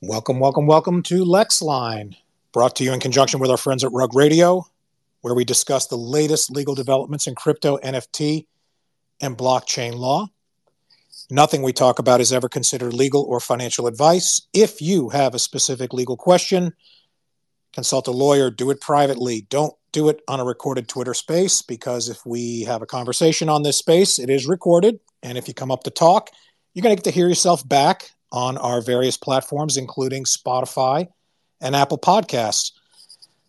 Welcome, welcome, welcome to LexLine, brought to you in conjunction with our friends at Rug Radio, where we discuss the latest legal developments in crypto, NFT, and blockchain law. Nothing we talk about is ever considered legal or financial advice. If you have a specific legal question, consult a lawyer, do it privately. Don't do it on a recorded Twitter space because if we have a conversation on this space, it is recorded. And if you come up to talk, you're going to get to hear yourself back on our various platforms, including Spotify and Apple Podcasts.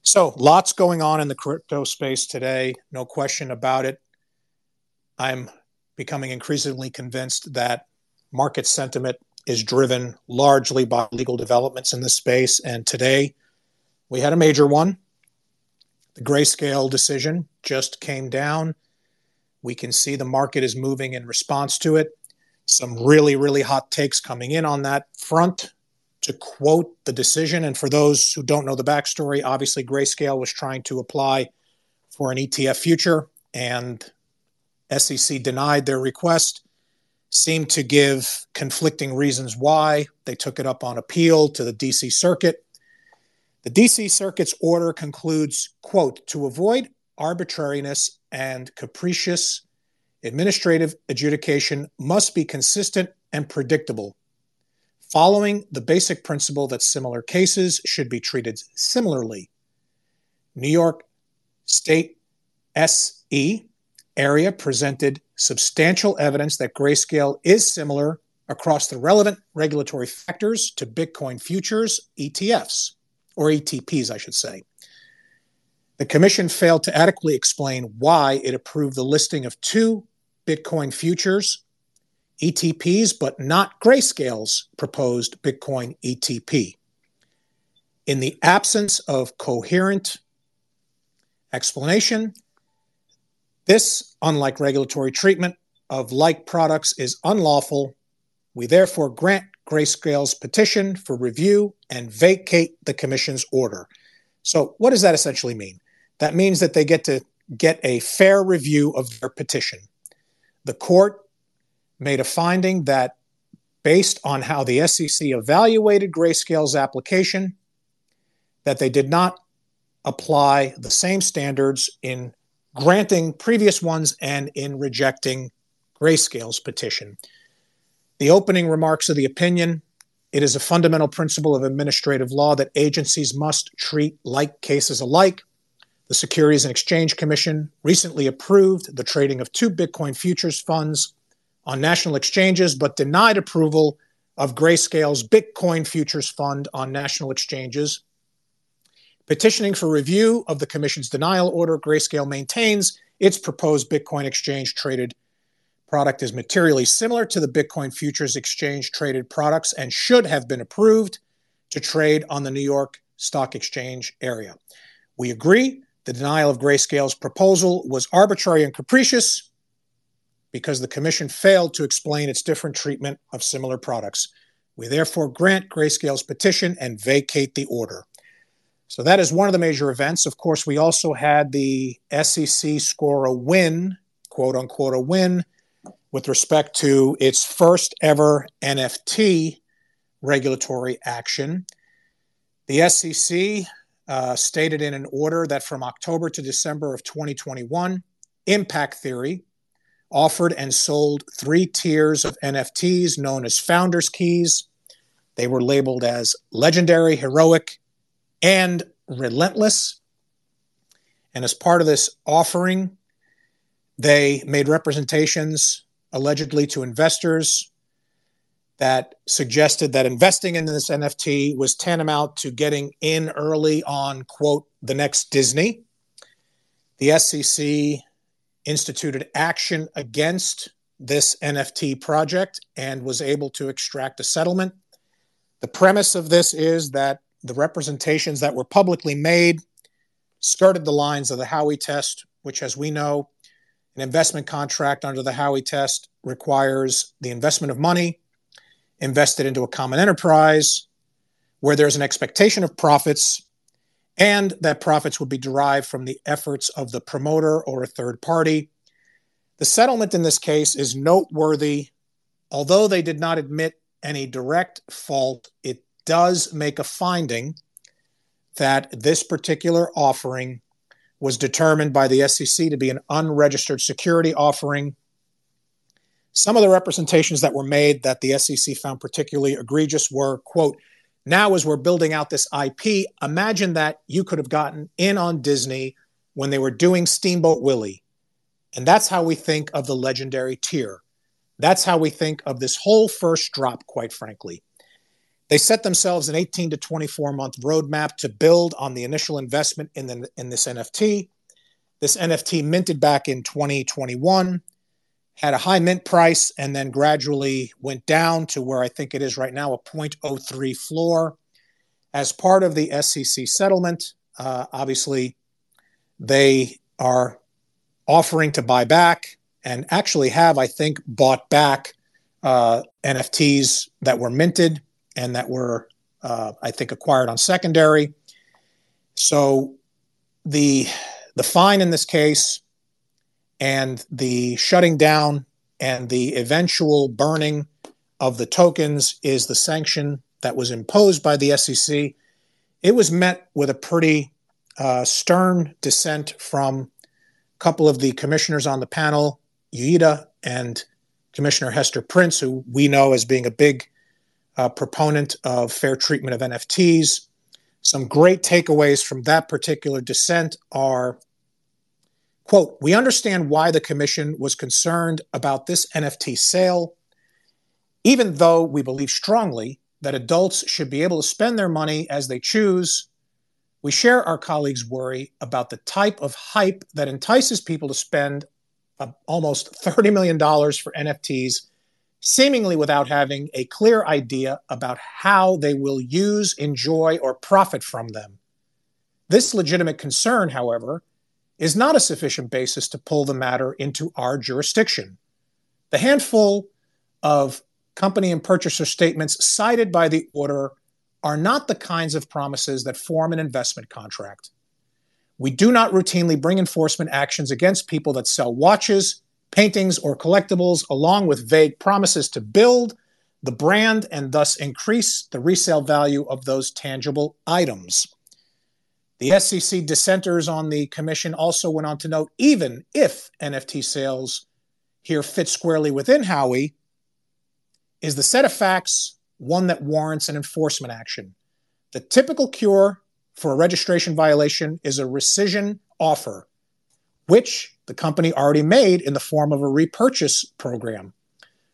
So, lots going on in the crypto space today, no question about it. I'm becoming increasingly convinced that market sentiment is driven largely by legal developments in this space. And today we had a major one. The Grayscale decision just came down. We can see the market is moving in response to it some really, really hot takes coming in on that front. To quote the decision, and for those who don't know the backstory, obviously Grayscale was trying to apply for an ETF future, and SEC denied their request. Seemed to give conflicting reasons why. They took it up on appeal to the DC Circuit. The DC Circuit's order concludes, quote, to avoid arbitrariness and capricious Administrative adjudication must be consistent and predictable, following the basic principle that similar cases should be treated similarly. New York State SE Arca presented substantial evidence that Grayscale is similar across the relevant regulatory factors to Bitcoin futures ETFs, or ETPs, I should say. The Commission failed to adequately explain why it approved the listing of two Bitcoin futures, ETPs, but not Grayscale's proposed Bitcoin ETP. In the absence of coherent explanation, this, unlike regulatory treatment of like products, is unlawful. We therefore grant Grayscale's petition for review and vacate the Commission's order. So, what does that essentially mean? That means that they get to get a fair review of their petition. The court made a finding that based on how the SEC evaluated Grayscale's application, that they did not apply the same standards in granting previous ones and in rejecting Grayscale's petition. The opening remarks of the opinion it is a fundamental principle of administrative law that agencies must treat like cases alike the Securities and Exchange Commission recently approved the trading of two Bitcoin futures funds on national exchanges, but denied approval of Grayscale's Bitcoin futures fund on national exchanges. Petitioning for review of the Commission's denial order, Grayscale maintains its proposed Bitcoin exchange traded product is materially similar to the Bitcoin futures exchange traded products and should have been approved to trade on the New York Stock Exchange Arca. We agree the denial of Grayscale's proposal was arbitrary and capricious because the Commission failed to explain its different treatment of similar products. We therefore grant Grayscale's petition and vacate the order. So that is one of the major events. Of course, we also had the SEC score a win, quote unquote, a win with respect to its first ever NFT regulatory action. The SEC Uh, stated in an order that from October to December of 2021, Impact Theory offered and sold three tiers of NFTs known as Founders Keys. They were labeled as Legendary, Heroic, and Relentless. And as part of this offering, they made representations allegedly to investors that suggested that investing in this NFT was tantamount to getting in early on, quote, the next Disney. The SEC instituted action against this NFT project and was able to extract a settlement. The premise of this is that the representations that were publicly made skirted the lines of the Howey test, which, as we know, an investment contract under the Howey test requires the investment of money invested into a common enterprise where there's an expectation of profits and that profits would be derived from the efforts of the promoter or a third party. The settlement in this case is noteworthy. Although they did not admit any direct fault, it does make a finding that this particular offering was determined by the SEC to be an unregistered security offering. Some of the representations that were made that the SEC found particularly egregious were, quote, now as we're building out this IP, imagine that you could have gotten in on Disney when they were doing Steamboat Willie. And that's how we think of the legendary tier. That's how we think of this whole first drop, quite frankly. They set themselves an 18 to 24 month roadmap to build on the initial investment in, the, in this NFT. This NFT minted back in 2021, had a high mint price, and then gradually went down to where I think it is right now a 0.03 floor. As part of the SEC settlement, uh, obviously, they are offering to buy back and actually have, I think, bought back uh, NFTs that were minted and that were, uh, I think, acquired on secondary. So the the fine in this case and the shutting down and the eventual burning of the tokens is the sanction that was imposed by the SEC. It was met with a pretty uh, stern dissent from a couple of the commissioners on the panel, Uyeda and Commissioner Hester Peirce, who we know as being a big uh, proponent of fair treatment of NFTs. Some great takeaways from that particular dissent are quote, we understand why the commission was concerned about this NFT sale, even though we believe strongly that adults should be able to spend their money as they choose. We share our colleagues' worry about the type of hype that entices people to spend uh, almost $30 million for NFTs seemingly without having a clear idea about how they will use, enjoy, or profit from them. This legitimate concern, however, is not a sufficient basis to pull the matter into our jurisdiction. The handful of company and purchaser statements cited by the order are not the kinds of promises that form an investment contract. We do not routinely bring enforcement actions against people that sell watches, paintings, or collectibles, along with vague promises to build the brand and thus increase the resale value of those tangible items. The SEC dissenters on the commission also went on to note even if NFT sales here fit squarely within Howey, is the set of facts one that warrants an enforcement action? The typical cure for a registration violation is a rescission offer, which the company already made in the form of a repurchase program.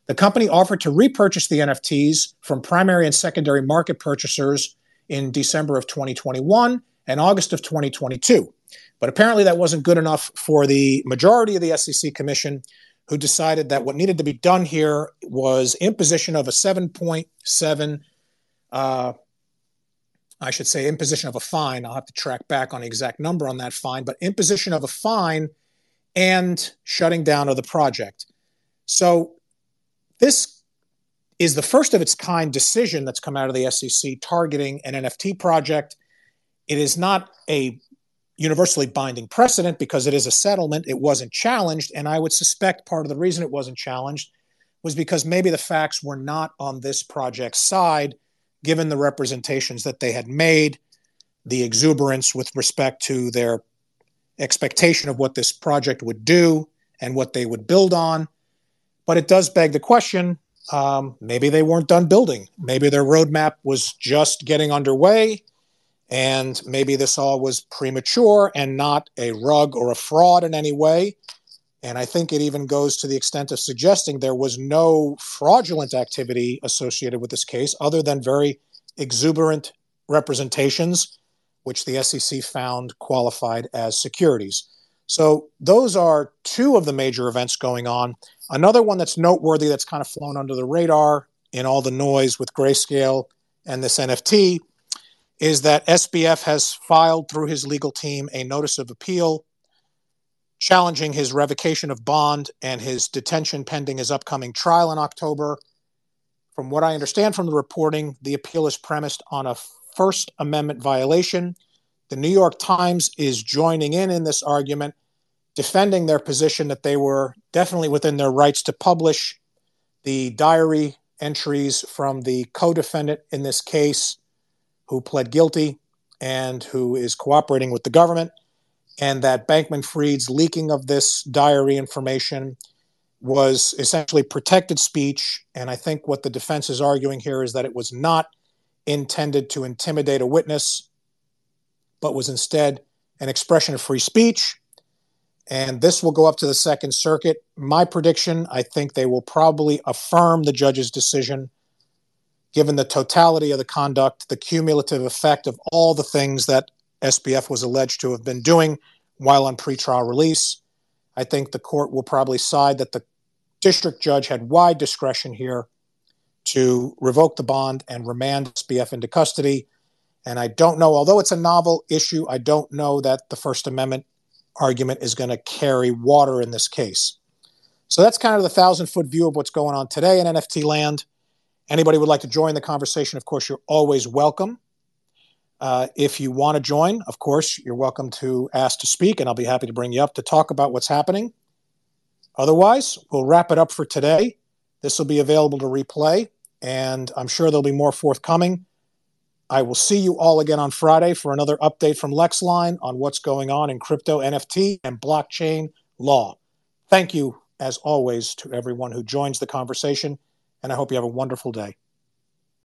The company offered to repurchase the NFTs from primary and secondary market purchasers in December of 2021 and August of 2022. But apparently, that wasn't good enough for the majority of the SEC Commission, who decided that what needed to be done here was imposition of a 7.7, uh, I should say, imposition of a fine. I'll have to track back on the exact number on that fine, but imposition of a fine and shutting down of the project. So this is the first of its kind decision that's come out of the SEC targeting an NFT project. It is not a universally binding precedent because it is a settlement. It wasn't challenged. And I would suspect part of the reason it wasn't challenged was because maybe the facts were not on this project's side, given the representations that they had made, the exuberance with respect to their expectation of what this project would do and what they would build on. But it does beg the question um, maybe they weren't done building. Maybe their roadmap was just getting underway. And maybe this all was premature and not a rug or a fraud in any way. And I think it even goes to the extent of suggesting there was no fraudulent activity associated with this case other than very exuberant representations which the SEC found qualified as securities. So those are two of the major events going on. Another one that's noteworthy that's kind of flown under the radar in all the noise with Grayscale and this NFT is that SBF has filed through his legal team a notice of appeal challenging his revocation of bond and his detention pending his upcoming trial in October. From what I understand from the reporting, the appeal is premised on a First Amendment violation. The New York Times is joining in in this argument, defending their position that they were definitely within their rights to publish the diary entries from the co defendant in this case, who pled guilty and who is cooperating with the government, and that Bankman Fried's leaking of this diary information was essentially protected speech. And I think what the defense is arguing here is that it was not intended to intimidate a witness, but was instead an expression of free speech. And this will go up to the Second Circuit. My prediction I think they will probably affirm the judge's decision, given the totality of the conduct, the cumulative effect of all the things that SBF was alleged to have been doing while on pretrial release. I think the court will probably side that the district judge had wide discretion here to revoke the bond and remand SBF into custody. And I don't know, although it's a novel issue, I don't know that the First Amendment argument is going to carry water in this case. So that's kind of the thousand foot view of what's going on today in NFT land. Anybody would like to join the conversation, of course, you're always welcome. Uh, if you want to join, of course, you're welcome to ask to speak, and I'll be happy to bring you up to talk about what's happening. Otherwise, we'll wrap it up for today. This will be available to replay, and I'm sure there'll be more forthcoming. I will see you all again on Friday for another update from LexLine on what's going on in crypto, NFT, and blockchain law. Thank you, as always, to everyone who joins the conversation, and I hope you have a wonderful day.